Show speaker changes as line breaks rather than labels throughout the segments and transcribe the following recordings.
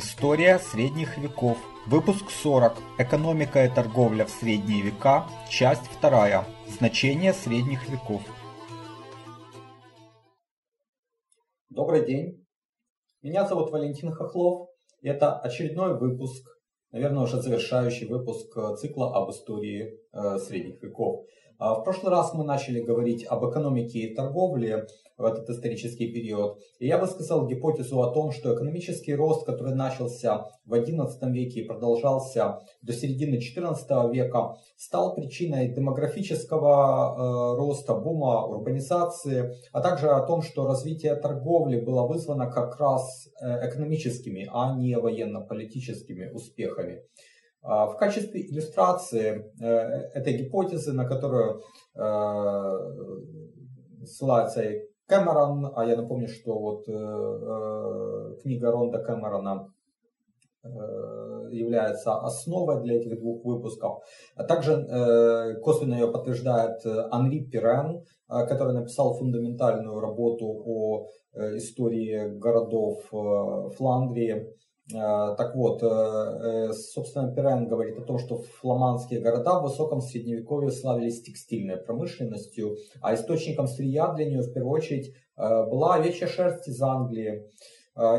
История средних веков. Выпуск 40. Экономика и торговля в средние века. Часть 2. Значение средних веков.
Добрый день. Меня зовут Валентин Хохлов. И это очередной выпуск, наверное, уже завершающий выпуск цикла об истории э, средних веков. А в прошлый раз мы начали говорить об экономике и торговле в этот исторический период. И я высказал гипотезу о том, что экономический рост, который начался в XI веке и продолжался до середины XIV века, стал причиной демографического э, роста, бума, урбанизации, а также о том, что развитие торговли было вызвано как раз э, экономическими, а не военно-политическими успехами. А, в качестве иллюстрации э, этой гипотезы, на которую э, ссылается и Кэмерон, а я напомню, что вот э, книга Ронда Кэмерона является основой для этих двух выпусков. А также косвенно ее подтверждает Анри Пирен, который написал фундаментальную работу о истории городов Фландрии так вот, э, э, собственно, Пирен говорит о том, что фламандские города в высоком средневековье славились текстильной промышленностью, а источником сырья для нее в первую очередь была овечья шерсть из Англии.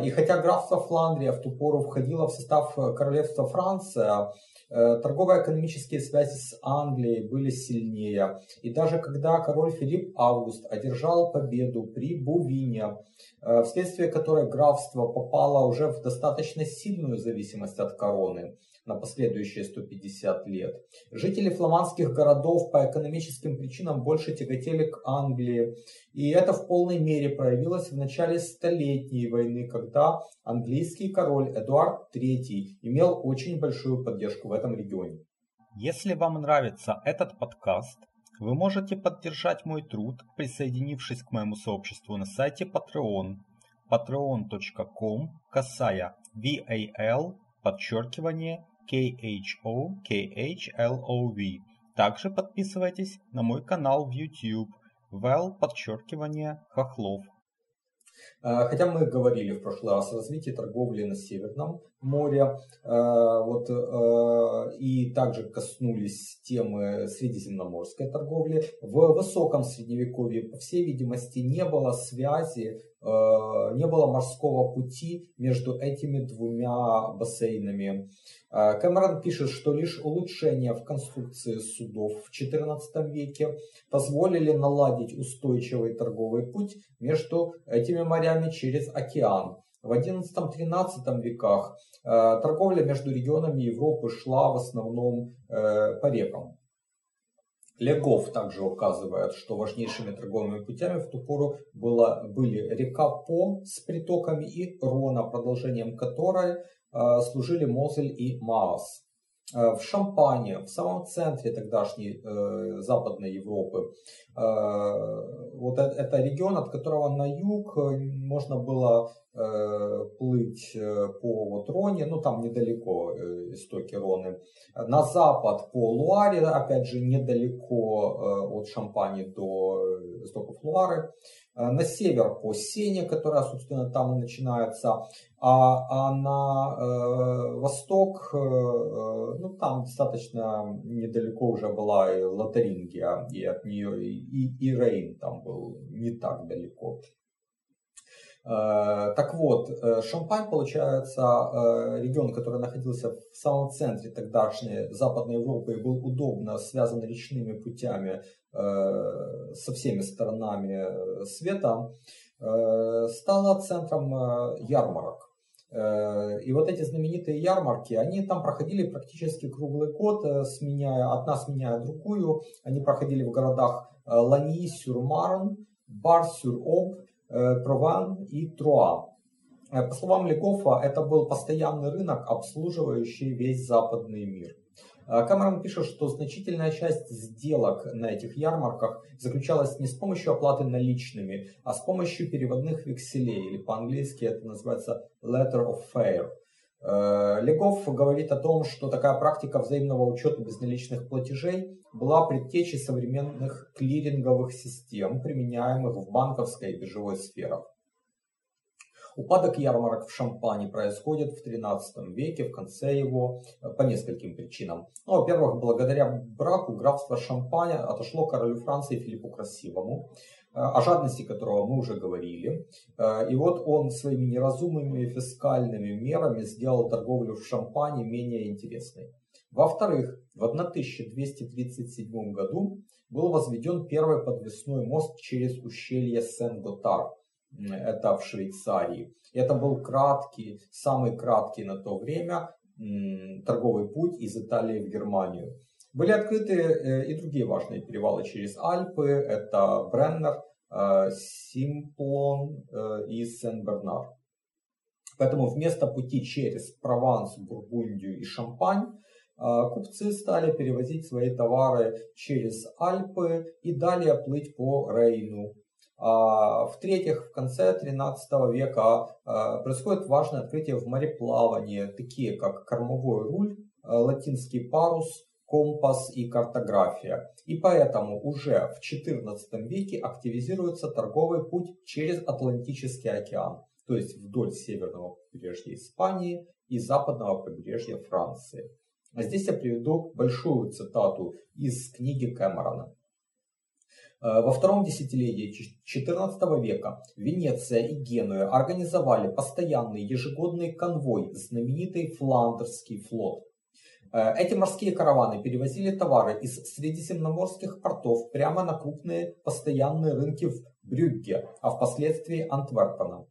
И хотя графство Фландрия в ту пору входило в состав королевства Франция, торгово-экономические связи с Англией были сильнее. И даже когда король Филипп Август одержал победу при Бувине, Э, вследствие которой графство попало уже в достаточно сильную зависимость от короны на последующие 150 лет. Жители фламандских городов по экономическим причинам больше тяготели к Англии, и это в полной мере проявилось в начале Столетней войны, когда английский король Эдуард III имел очень большую поддержку в этом регионе.
Если вам нравится этот подкаст, вы можете поддержать мой труд, присоединившись к моему сообществу на сайте Patreon patreon.com касая VAL подчеркивание KHO KHLOV. Также подписывайтесь на мой канал в YouTube Val подчеркивание Хохлов.
Э, хотя мы говорили в прошлый раз о развитии торговли на Северном море, э, вот, э, и также коснулись темы средиземноморской торговли. В высоком средневековье, по всей видимости, не было связи не было морского пути между этими двумя бассейнами. Э, Кэмерон пишет, что лишь улучшения в конструкции судов в XIV веке позволили наладить устойчивый торговый путь между этими морями через океан. В XI-XIII веках э, торговля между регионами Европы шла в основном по рекам. Легов также указывает, что важнейшими торговыми путями в ту пору было, были река По с притоками и Рона, продолжением которой э, служили Мозель и Маас. Э, в Шампане, в самом центре тогдашней э, Западной Европы. Э, вот это, это регион, от которого на юг э, можно было плыть э, по вот Роне, ну там недалеко э, истоки Роны. На запад по Луаре, опять же недалеко э, от Шампани до истоков Луары. Э, на север по Сене, которая, собственно, там и начинается, а, а на э, восток, э, э, ну, там достаточно недалеко уже была и Лотарингия, и от нее и, и Рейн там был не так далеко. Э, так вот, э, Шампань, получается, э, регион, который находился в самом центре тогдашней Западной Европы и был удобно связан речными путями со всеми сторонами света, стала центром ярмарок. И вот эти знаменитые ярмарки, они там проходили практически круглый год, сменяя, одна сменяя другую. Они проходили в городах Лани-Сюр-Марн, Бар-Сюр-Об, Э, Прован и Труа. Э, по словам Лекофа, это был постоянный рынок, обслуживающий весь западный мир. Э, Камерон пишет, что значительная часть сделок на этих ярмарках заключалась не с помощью оплаты наличными, а с помощью переводных векселей, или по-английски это называется letter of fare. Э, Легов говорит о том, что такая практика взаимного учета безналичных платежей была предтечей современных клиринговых систем, применяемых в банковской и биржевой сферах. Упадок ярмарок в Шампане происходит в XIII веке, в конце его, по нескольким причинам. Ну, во-первых, благодаря браку графство Шампаня отошло королю Франции Филиппу Красивому, о жадности которого мы уже говорили. И вот он своими неразумными фискальными мерами сделал торговлю в Шампане менее интересной. Во-вторых, в 1237 году был возведен первый подвесной мост через ущелье Сен-Готар. Это в Швейцарии. Это был краткий, самый краткий на то время торговый путь из Италии в Германию. Были открыты э, и другие важные перевалы через Альпы. Это Бреннер, э, Симплон э, и Сен-Бернар. Поэтому вместо пути через Прованс, Бургундию и Шампань а, купцы стали перевозить свои товары через Альпы и далее плыть по Рейну. А, в-третьих, в конце 13 века происходит важное открытие в мореплавании, такие как кормовой руль, латинский парус, компас и картография. И поэтому уже в XIV веке активизируется торговый путь через Атлантический океан, то есть вдоль северного побережья Испании и западного побережья Франции. А здесь я приведу большую цитату из книги Кэмерона. Э, во втором десятилетии XIV века Венеция и Генуя организовали постоянный ежегодный конвой, знаменитый Фландерский флот. Э, эти морские караваны перевозили товары из средиземноморских портов прямо на крупные постоянные рынки в Брюгге, а впоследствии Антверпена,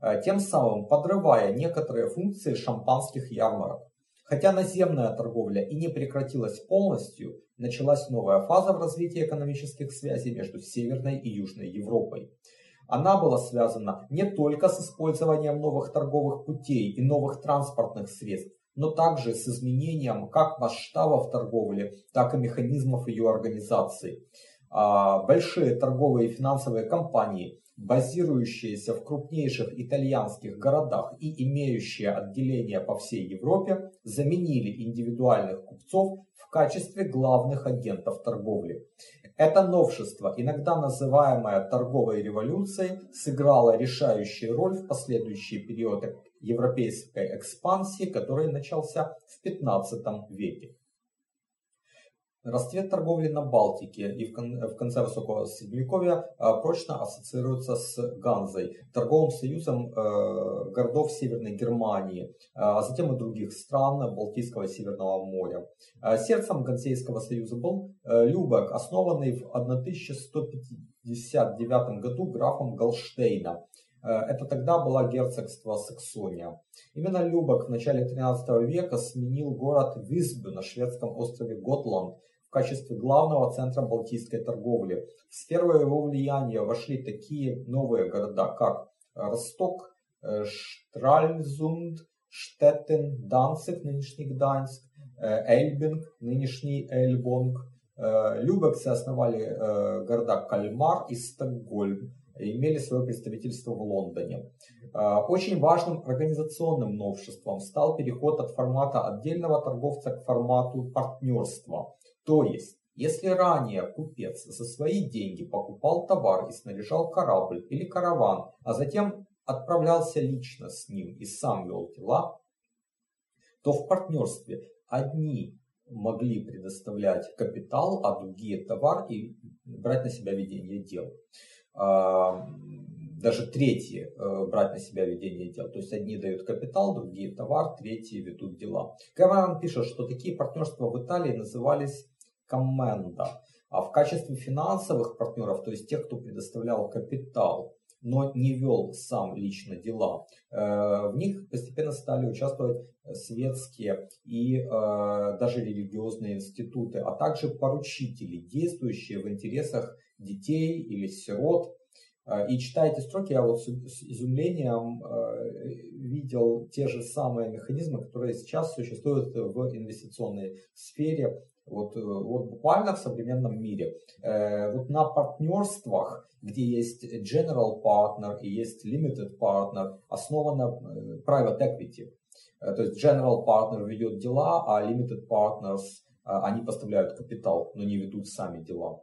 э, тем самым подрывая некоторые функции шампанских ярмарок. Хотя наземная торговля и не прекратилась полностью, началась новая фаза в развитии экономических связей между Северной и Южной Европой. Она была связана не только с использованием новых торговых путей и новых транспортных средств, но также с изменением как масштабов торговли, так и механизмов ее организации. А, большие торговые и финансовые компании базирующиеся в крупнейших итальянских городах и имеющие отделения по всей Европе, заменили индивидуальных купцов в качестве главных агентов торговли. Это новшество, иногда называемое торговой революцией, сыграло решающую роль в последующий период европейской экспансии, который начался в 15 веке. Расцвет торговли на Балтике и в конце высокого средневековья а, прочно ассоциируется с Ганзой, торговым союзом э, городов Северной Германии, а затем и других стран Балтийского и Северного моря. А сердцем Ганзейского союза был э, Любек, основанный в 1159 году графом Галштейна. Э, это тогда было герцогство Саксония. Именно Любек в начале 13 века сменил город Висбе на шведском острове Готланд в качестве главного центра балтийской торговли. В сферу его влияния вошли такие новые города, как Росток, э, Штральзунд, Штеттен, Данцик, нынешний Гданьск, э, Эльбинг, нынешний Эльбонг. Любексы основали города Кальмар и Стокгольм имели свое представительство в Лондоне. Очень важным организационным новшеством стал переход от формата отдельного торговца к формату партнерства. То есть, если ранее купец за свои деньги покупал товар и снаряжал корабль или караван, а затем отправлялся лично с ним и сам вел дела, то в партнерстве одни могли предоставлять капитал, а другие товар и брать на себя ведение дел. А, даже третьи э, брать на себя ведение дел. То есть одни дают капитал, другие товар, третьи ведут дела. Кэмерон пишет, что такие партнерства в Италии назывались команда. А в качестве финансовых партнеров, то есть тех, кто предоставлял капитал, но не вел сам лично дела, э, в них постепенно стали участвовать светские и э, даже религиозные институты, а также поручители, действующие в интересах детей или сирот. Э, и читая эти строки, я вот с изумлением видел те же самые механизмы, которые сейчас существуют в инвестиционной сфере, вот, э, вот буквально в современном мире. Э, вот на партнерствах, где есть general partner и есть limited partner, основана э, private equity. То есть general partner ведет дела, а limited partners, они поставляют капитал, но не ведут сами дела.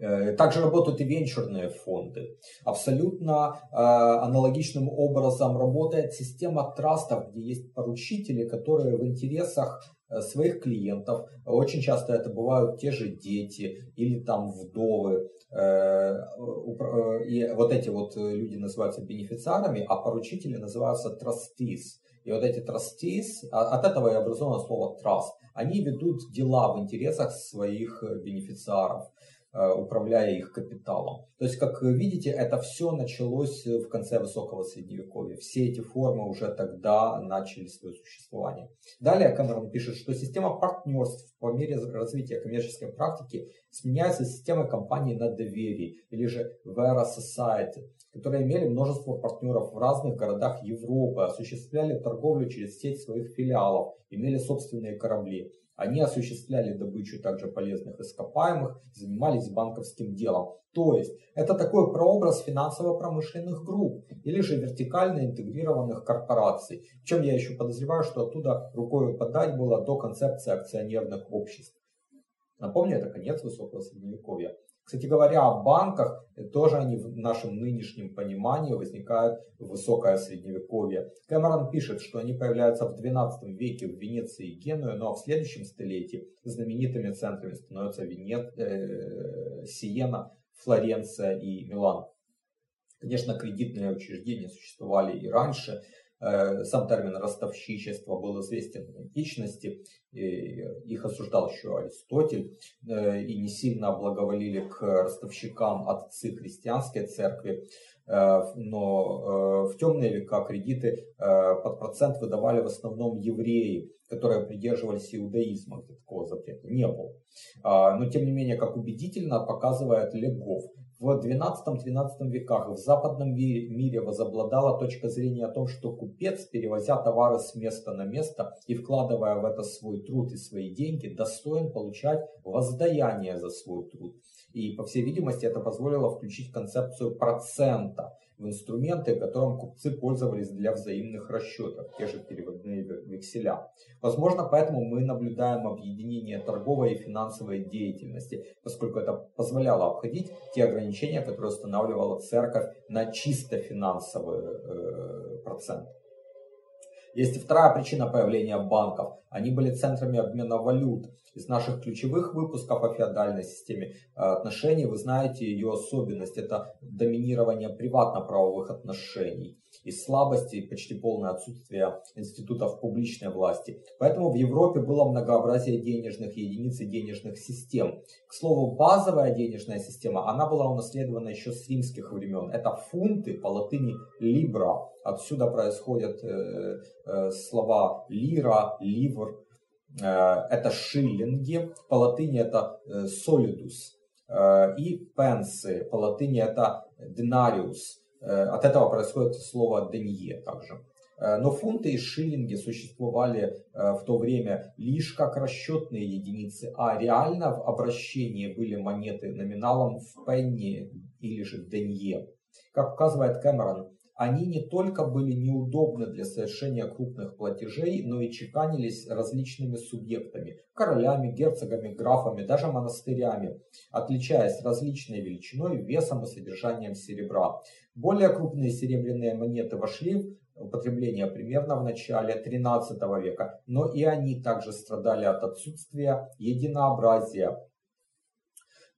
Э, также работают и венчурные фонды. Абсолютно э, аналогичным образом работает система трастов, где есть поручители, которые в интересах э, своих клиентов, очень часто это бывают те же дети или там вдовы, и вот эти вот люди называются бенефициарами, а поручители называются trustees. И вот эти trustees, а, от этого и образовано слово trust, они ведут дела в интересах своих бенефициаров. Э, управляя их капиталом. То есть, как видите, это все началось в конце высокого средневековья. Все эти формы уже тогда начали свое существование. Далее Кэмерон пишет, что система партнерств по мере развития коммерческой практики сменяется системой компаний на доверии, или же Vera Society, которые имели множество партнеров в разных городах Европы, осуществляли торговлю через сеть своих филиалов, имели собственные корабли. Они осуществляли добычу также полезных ископаемых, занимались банковским делом. То есть это такой прообраз финансово-промышленных групп или же вертикально интегрированных корпораций. Чем я еще подозреваю, что оттуда рукой подать было до концепции акционерных обществ. Напомню, это конец высокого средневековья. Кстати говоря, о банках, тоже они в нашем нынешнем понимании возникают в высокое средневековье. Кэмерон пишет, что они появляются в XII веке в Венеции и Генуе, но в следующем столетии знаменитыми центрами становятся Венет, э, Сиена, Флоренция и Милан. Конечно, кредитные учреждения существовали и раньше, сам термин ростовщичество был известен в античности, их осуждал еще Аристотель, э, и не сильно благоволили к ростовщикам отцы христианской церкви, э, но в темные века кредиты под процент выдавали в основном евреи, которые придерживались иудаизма, где такого запрета не было. А, но тем не менее, как убедительно показывает Легов, в XII-XIII веках в западном мире возобладала точка зрения о том, что купец, перевозя товары с места на место и вкладывая в это свой труд и свои деньги, достоин получать воздаяние за свой труд. И, по всей видимости, это позволило включить концепцию процента в инструменты, которым купцы пользовались для взаимных расчетов, те же переводные векселя. Возможно, поэтому мы наблюдаем объединение торговой и финансовой деятельности, поскольку это позволяло обходить те ограничения, которые устанавливала церковь на чисто финансовый э, процент. Есть вторая причина появления банков. Они были центрами обмена валют. Из наших ключевых выпусков о феодальной системе э, отношений вы знаете ее особенность. Это доминирование приватно-правовых отношений и слабости, и почти полное отсутствие институтов публичной власти. Поэтому в Европе было многообразие денежных единиц и денежных систем. К слову, базовая денежная система, она была унаследована еще с римских времен. Это фунты, по латыни libra. Отсюда происходят э, э, слова лира, ливр. Э, это шиллинги, по латыни это э, solidus. Э, и пенсы, по латыни это denarius. Э, от этого происходит слово «денье» также. Э, но фунты и шиллинги существовали э, в то время лишь как расчетные единицы, а реально в обращении были монеты номиналом в пенни или же денье. Как указывает Кэмерон, они не только были неудобны для совершения крупных платежей, но и чеканились различными субъектами – королями, герцогами, графами, даже монастырями, отличаясь различной величиной, весом и содержанием серебра. Более крупные серебряные монеты вошли в употребление примерно в начале 13 века, но и они также страдали от отсутствия единообразия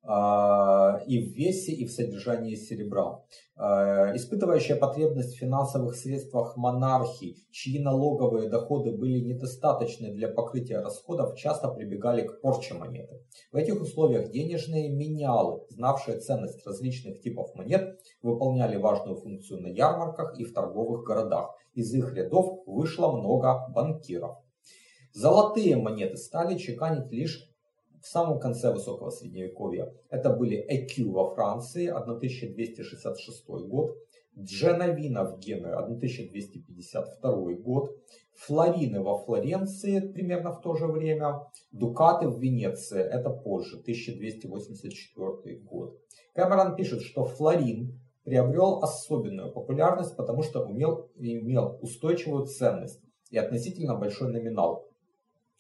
и в весе, и в содержании серебра. А, испытывающая потребность в финансовых средствах монархии, чьи налоговые доходы были недостаточны для покрытия расходов, часто прибегали к порче монеты. В этих условиях денежные менялы, знавшие ценность различных типов монет, выполняли важную функцию на ярмарках и в торговых городах. Из их рядов вышло много банкиров. Золотые монеты стали чеканить лишь в самом конце высокого средневековья. Это были Экю во Франции, 1266 год, Дженовина в Генуе, 1252 год, Флорины во Флоренции примерно в то же время, Дукаты в Венеции, это позже, 1284 год. Кэмерон пишет, что Флорин приобрел особенную популярность, потому что умел, имел устойчивую ценность и относительно большой номинал.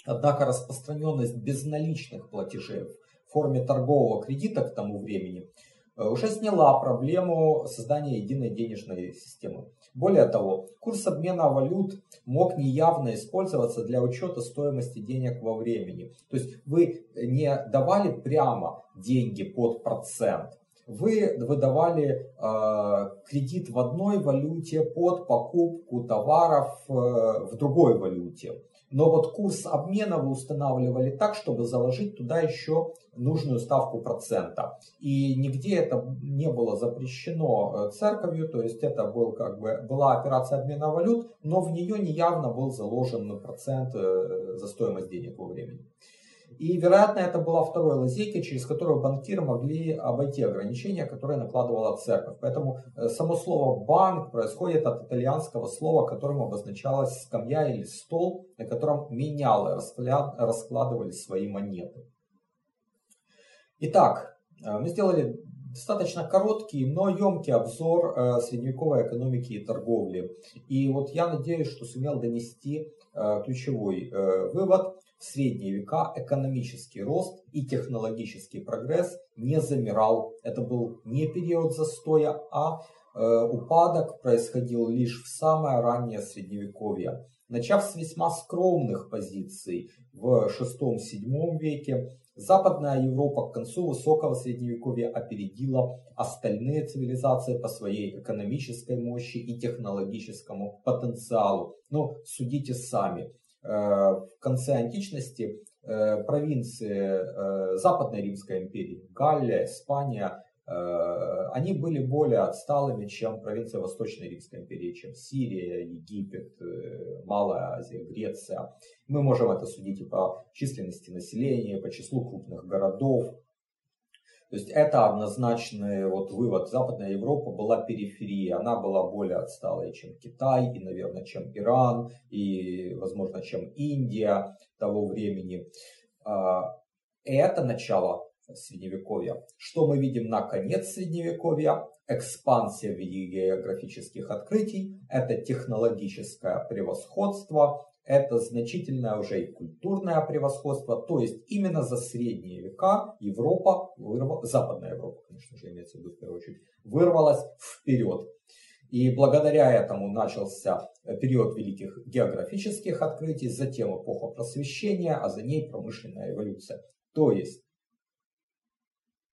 Однако распространенность безналичных платежей в форме торгового кредита к тому времени э, уже сняла проблему создания единой денежной системы. Более того, курс обмена валют мог неявно использоваться для учета стоимости денег во времени. То есть вы не давали прямо деньги под процент, вы выдавали э, кредит в одной валюте под покупку товаров э, в другой валюте. Но вот курс обмена вы устанавливали так, чтобы заложить туда еще нужную ставку процента. И нигде это не было запрещено э, церковью, то есть это был, как бы, была операция обмена валют, но в нее неявно был заложен процент э, за стоимость денег во времени. И, вероятно, это была второй лазейкой, через которую банкиры могли обойти ограничения, которые накладывала церковь. Поэтому э, само слово «банк» происходит от итальянского слова, которым обозначалась скамья или стол, на котором менялы раскладывали свои монеты. Итак, э, мы сделали достаточно короткий, но емкий обзор э, средневековой экономики и торговли. И вот я надеюсь, что сумел донести ключевой вывод – в средние века экономический рост и технологический прогресс не замирал. Это был не период застоя, а э, упадок происходил лишь в самое раннее средневековье. Начав с весьма скромных позиций в VI-VII веке, Западная Европа к концу высокого средневековья опередила остальные цивилизации по своей экономической мощи и технологическому потенциалу. Но судите сами. Э, в конце античности э, провинции э, Западной Римской империи, Галлия, Испания, они были более отсталыми, чем провинция Восточной Римской империи, чем Сирия, Египет, Малая Азия, Греция. Мы можем это судить и по численности населения, по числу крупных городов, то есть это однозначный вот вывод. Западная Европа была периферией, она была более отсталой, чем Китай, и, наверное, чем Иран, и, возможно, чем Индия того времени. А, это начало Средневековья. Что мы видим на конец Средневековья? Экспансия в географических открытий, это технологическое превосходство, это значительное уже и культурное превосходство. То есть именно за средние века Европа, вырвала, Западная Европа, конечно же, имеется в виду в первую очередь, вырвалась вперед. И благодаря этому начался период великих географических открытий, затем эпоха просвещения, а за ней промышленная эволюция. То есть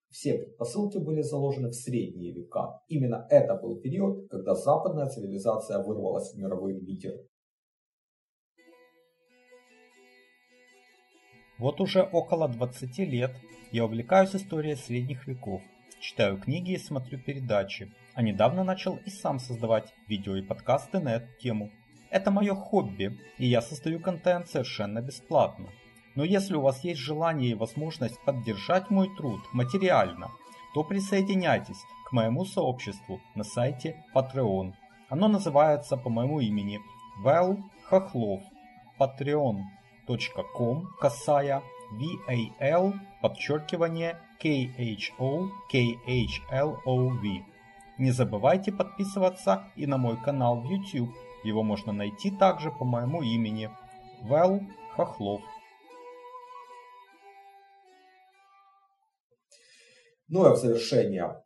все предпосылки были заложены в средние века. Именно это был период, когда западная цивилизация вырвалась в мировые лидеры.
Вот уже около 20 лет я увлекаюсь историей средних веков, читаю книги и смотрю передачи, а недавно начал и сам создавать видео и подкасты на эту тему. Это мое хобби, и я создаю контент совершенно бесплатно. Но если у вас есть желание и возможность поддержать мой труд материально, то присоединяйтесь к моему сообществу на сайте Patreon. Оно называется по моему имени Вэл Хохлов. Patreon patreon.com косая VAL подчеркивание KHO KHLOV. Не забывайте подписываться и на мой канал в YouTube. Его можно найти также по моему имени Вэл Хохлов.
Ну и в завершение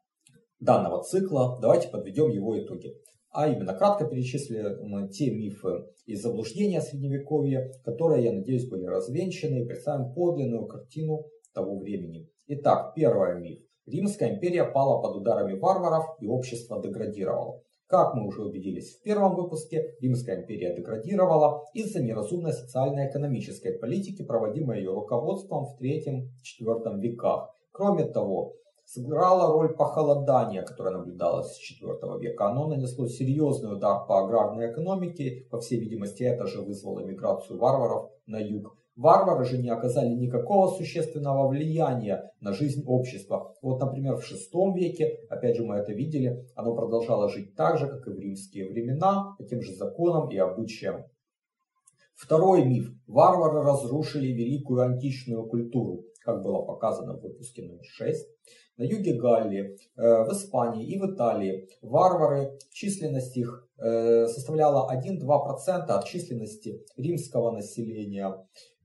данного цикла давайте подведем его итоги а именно кратко перечислим те мифы и заблуждения Средневековья, которые, я надеюсь, были развенчаны и представим подлинную картину того времени. Итак, первый миф. Римская империя пала под ударами варваров и общество деградировало. Как мы уже убедились в первом выпуске, Римская империя деградировала из-за неразумной социально-экономической политики, проводимой ее руководством в III-IV веках. Кроме того, сыграло роль похолодания, которое наблюдалось с IV века. Оно нанесло серьезный удар по аграрной экономике. По всей видимости, это же вызвало миграцию варваров на юг. Варвары же не оказали никакого существенного влияния на жизнь общества. Вот, например, в VI веке, опять же мы это видели, оно продолжало жить так же, как и в римские времена, по тем же законам и обычаям. Второй миф. Варвары разрушили великую античную культуру, как было показано в выпуске номер 6 на юге Галлии, э, в Испании и в Италии варвары, численность их э, составляла 1-2% от численности римского населения.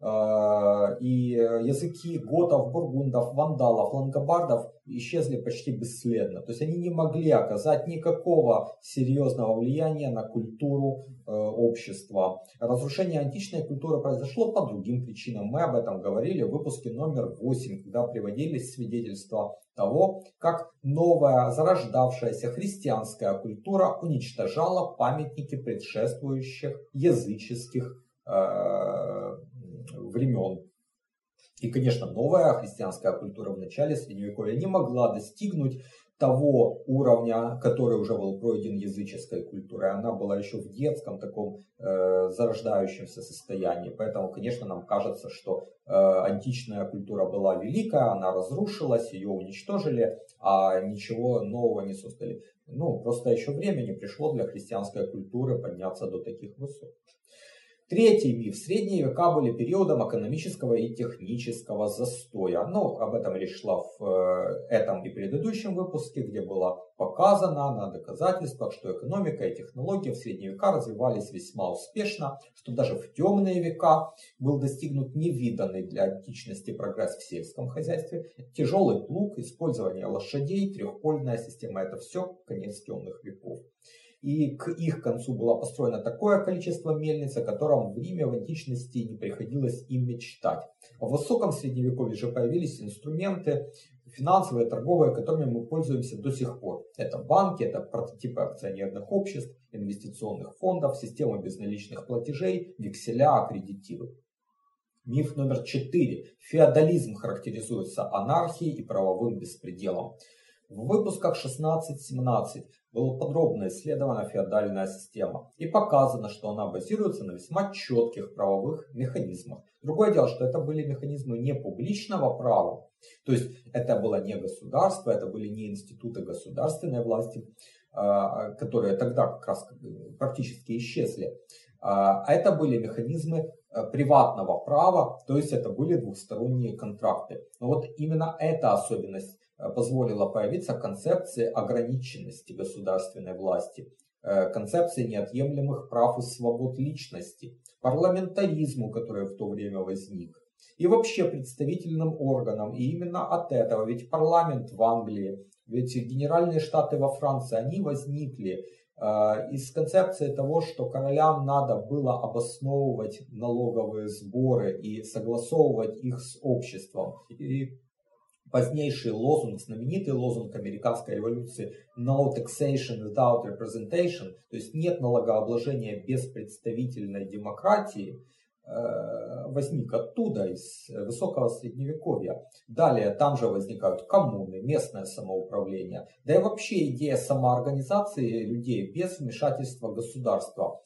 Э, и языки готов, бургундов, вандалов, лангобардов исчезли почти бесследно. То есть они не могли оказать никакого серьезного влияния на культуру э, общества. Разрушение античной культуры произошло по другим причинам. Мы об этом говорили в выпуске номер 8, когда приводились свидетельства того, как новая зарождавшаяся христианская культура уничтожала памятники предшествующих языческих э, времен. И, конечно, новая христианская культура в начале Средневековья не могла достигнуть того уровня, который уже был пройден языческой культурой. Она была еще в детском таком э, зарождающемся состоянии. Поэтому, конечно, нам кажется, что э, античная культура была великая, она разрушилась, ее уничтожили, а ничего нового не создали. Ну, просто еще времени пришло для христианской культуры подняться до таких высот. Третий миф. Средние века были периодом экономического и технического застоя. Ну, об этом речь шла в э, этом и предыдущем выпуске, где было показано на доказательствах, что экономика и технологии в средние века развивались весьма успешно, что даже в темные века был достигнут невиданный для античности прогресс в сельском хозяйстве. Тяжелый плуг, использование лошадей, трехпольная система – это все конец темных веков и к их концу было построено такое количество мельниц, о котором в Риме в античности не приходилось им мечтать. В высоком средневековье же появились инструменты финансовые, торговые, которыми мы пользуемся до сих пор. Это банки, это прототипы акционерных обществ, инвестиционных фондов, система безналичных платежей, векселя, аккредитивы. Миф номер четыре. Феодализм характеризуется анархией и правовым беспределом. В выпусках 16-17 была подробно исследована феодальная система и показано, что она базируется на весьма четких правовых механизмах. Другое дело, что это были механизмы не публичного права, то есть это было не государство, это были не институты государственной власти, а, которые тогда как раз практически исчезли, а, а это были механизмы э, приватного права, то есть это были двухсторонние контракты. Но вот именно эта особенность позволила появиться концепции ограниченности государственной власти, э, концепции неотъемлемых прав и свобод личности, парламентаризму, который в то время возник, и вообще представительным органам. И именно от этого, ведь парламент в Англии, ведь генеральные штаты во Франции, они возникли э, из концепции того, что королям надо было обосновывать налоговые сборы и согласовывать их с обществом. И позднейший лозунг, знаменитый лозунг американской революции «No taxation without representation», то есть нет налогообложения без представительной демократии, э, возник оттуда, из высокого средневековья. Далее там же возникают коммуны, местное самоуправление, да и вообще идея самоорганизации людей без вмешательства государства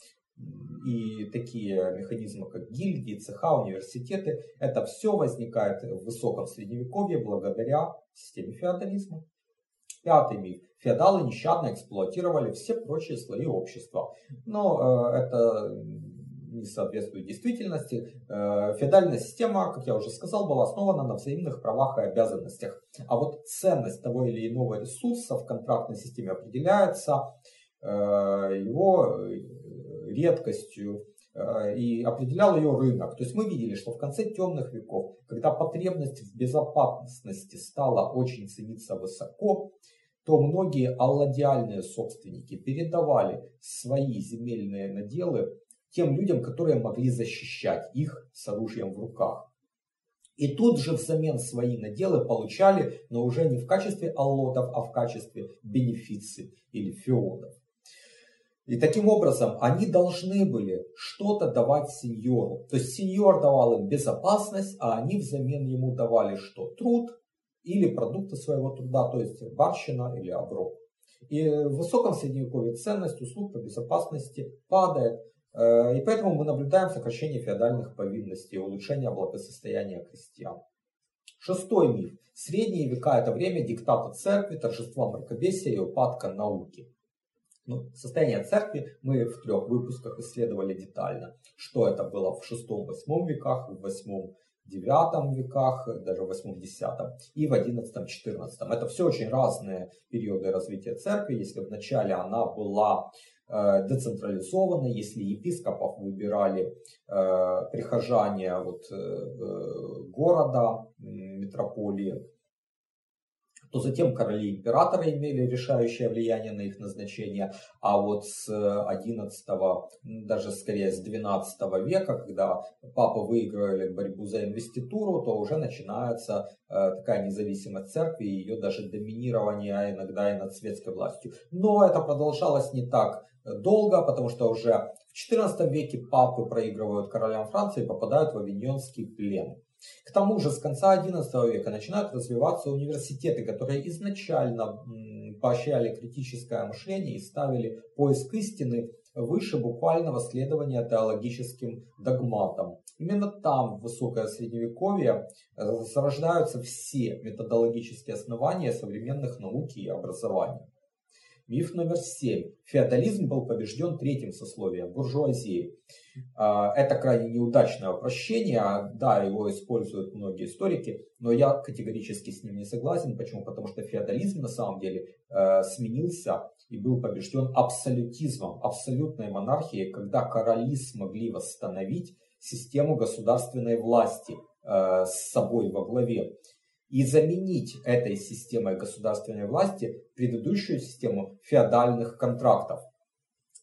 и такие механизмы, как гильдии, цеха, университеты, это все возникает в высоком средневековье благодаря системе феодализма. Пятый миф. Феодалы нещадно эксплуатировали все прочие слои общества. Но э, это не соответствует действительности. Э, феодальная система, как я уже сказал, была основана на взаимных правах и обязанностях. А вот ценность того или иного ресурса в контрактной системе определяется э, его редкостью, э, и определял ее рынок. То есть мы видели, что в конце темных веков, когда потребность в безопасности стала очень цениться высоко, то многие алладиальные собственники передавали свои земельные наделы тем людям, которые могли защищать их с оружием в руках. И тут же взамен свои наделы получали, но уже не в качестве аллотов, а в качестве бенефиций или феодов. И таким образом они должны были что-то давать сеньору. То есть сеньор давал им безопасность, а они взамен ему давали что? Труд или продукты своего труда, то есть барщина или оброк. И в высоком средневековье ценность услуг по безопасности падает. Э, и поэтому мы наблюдаем сокращение феодальных повинностей и улучшение благосостояния крестьян. Шестой миф. Средние века – это время диктата церкви, торжества мракобесия и упадка науки. Ну, состояние церкви мы в трех выпусках исследовали детально, что это было в шестом-восьмом веках, в восьмом девятом веках, даже в восьмом-десятом и в одиннадцатом-четырнадцатом. Это все очень разные периоды развития церкви. Если вначале она была э, децентрализованы, если епископов выбирали э, прихожане вот, города, метрополии, то затем короли императоры имели решающее влияние на их назначение, а вот с 11, даже скорее с 12 века, когда папы выигрывали борьбу за инвеституру, то уже начинается э, такая независимость церкви и ее даже доминирование а иногда и над светской властью. Но это продолжалось не так долго, потому что уже в XIV веке папы проигрывают королям Франции и попадают в авиньонский плен. К тому же с конца XI века начинают развиваться университеты, которые изначально поощряли критическое мышление и ставили поиск истины выше буквального следования теологическим догматам. Именно там, в высокое средневековье, э, зарождаются все методологические основания современных науки и образования. Миф номер семь. Феодализм был побежден третьим сословием, буржуазией. А, это крайне неудачное упрощение, да, его используют многие историки, но я категорически с ним не согласен. Почему? Потому что феодализм на самом деле э, сменился и был побежден абсолютизмом, абсолютной монархией, когда короли смогли восстановить систему государственной власти э, с собой во главе и заменить этой системой государственной власти предыдущую систему феодальных контрактов.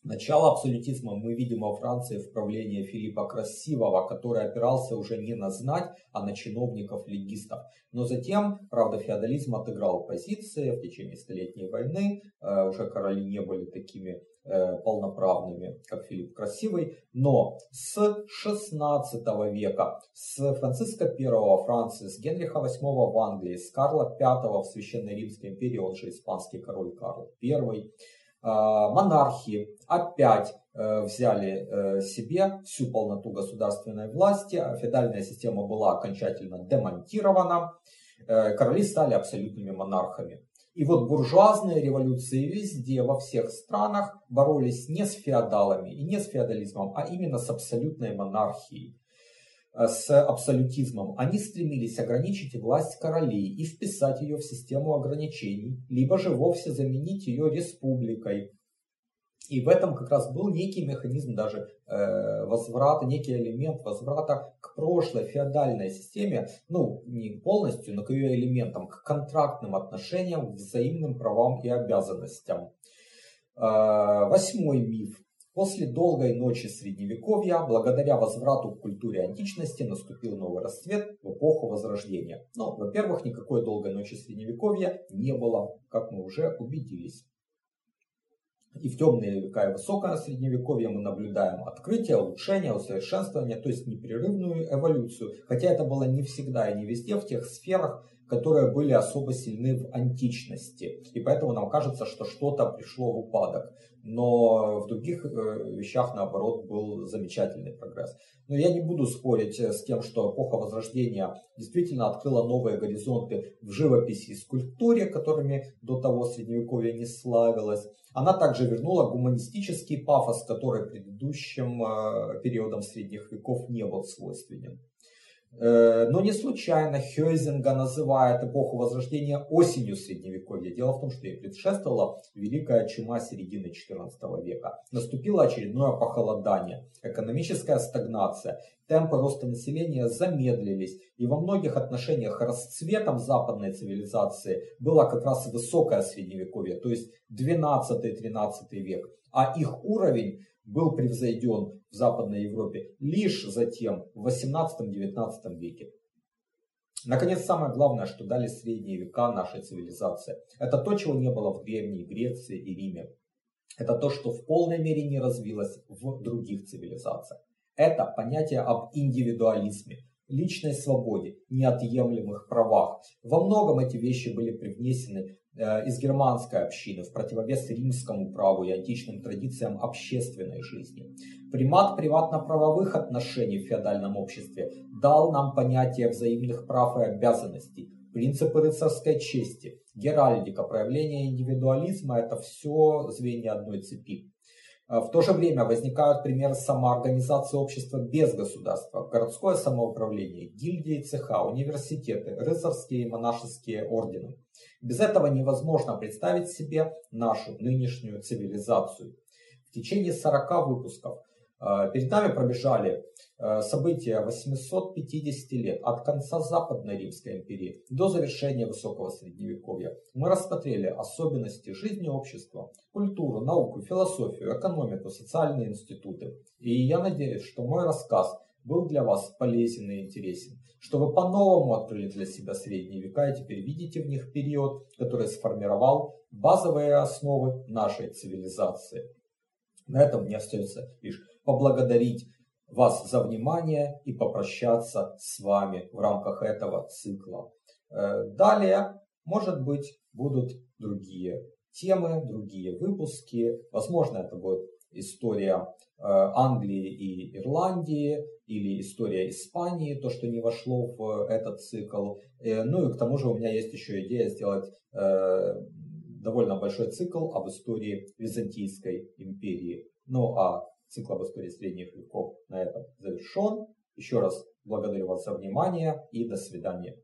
Начало абсолютизма мы видим во Франции в правлении Филиппа Красивого, который опирался уже не на знать, а на чиновников-легистов. Но затем, правда, феодализм отыграл позиции в течение Столетней войны, э, уже короли не были такими полноправными, как Филипп Красивый, но с 16 века, с Франциска I Франции, с Генриха VIII в Англии, с Карла V в Священной Римской империи, он же испанский король Карл I, э, монархии опять э, взяли себе всю полноту государственной власти, а феодальная система была окончательно демонтирована, короли стали абсолютными монархами. И вот буржуазные революции везде, во всех странах боролись не с феодалами и не с феодализмом, а именно с абсолютной монархией, э, с абсолютизмом. Они стремились ограничить власть королей и вписать ее в систему ограничений, либо же вовсе заменить ее республикой, и в этом как раз был некий механизм даже э, возврата, некий элемент возврата к прошлой феодальной системе, ну не полностью, но к ее элементам, к контрактным отношениям, взаимным правам и обязанностям. Э, восьмой миф. После долгой ночи средневековья, благодаря возврату к культуре античности, наступил новый расцвет в эпоху Возрождения. Ну, во-первых, никакой долгой ночи средневековья не было, как мы уже убедились. И в темные века и высокое средневековье мы наблюдаем открытие, улучшение, усовершенствование, то есть непрерывную эволюцию. Хотя это было не всегда и не везде в тех сферах, которые были особо сильны в античности. И поэтому нам кажется, что что-то пришло в упадок. Но в других э, вещах, наоборот, был замечательный прогресс. Но я не буду спорить э, с тем, что эпоха Возрождения действительно открыла новые горизонты в живописи и скульптуре, которыми до того Средневековье не славилось. Она также вернула гуманистический пафос, который предыдущим э, периодам средних веков не был свойственен. Э, но не случайно Хёйзинга называет эпоху Возрождения осенью Средневековья. Дело в том, что ей предшествовала Великая чума середины XIV века. Наступило очередное похолодание, экономическая стагнация, темпы роста населения замедлились, и во многих отношениях расцветом западной цивилизации было как раз высокое Средневековье, то есть 12-13 век. А их уровень был превзойден в Западной Европе лишь затем в 18-19 веке. Наконец, самое главное, что дали средние века нашей цивилизации. Это то, чего не было в Древней Греции и Риме. Это то, что в полной мере не развилось в других цивилизациях. Это понятие об индивидуализме, личной свободе, неотъемлемых правах. Во многом эти вещи были привнесены Э, из германской общины в противовес римскому праву и античным традициям общественной жизни. Примат приватно-правовых отношений в феодальном обществе дал нам понятие взаимных прав и обязанностей, принципы рыцарской чести, геральдика, проявление индивидуализма – это все звенья одной цепи. Э, в то же время возникают примеры самоорганизации общества без государства, городское самоуправление, гильдии, цеха, университеты, рыцарские и монашеские ордены. Без этого невозможно представить себе нашу нынешнюю цивилизацию. в течение 40 выпусков. Э, перед нами пробежали э, события 850 лет от конца Западной Римской империи до завершения Высокого Средневековья. Мы рассмотрели особенности жизни общества, культуру, науку, философию, экономику, социальные институты. И я надеюсь, что мой рассказ был для вас полезен и интересен, что вы по-новому открыли для себя средние века и теперь видите в них период, который сформировал базовые основы нашей цивилизации. На этом мне остается лишь поблагодарить вас за внимание и попрощаться с вами в рамках этого цикла. Э, далее, может быть, будут другие темы, другие выпуски. Возможно, это будет история э, Англии и Ирландии или история Испании, то, что не вошло в этот цикл. Э, ну и к тому же у меня есть еще идея сделать довольно большой цикл об истории Византийской империи. Ну а цикл об истории средних веков на этом завершен. Еще раз благодарю вас за внимание и до свидания.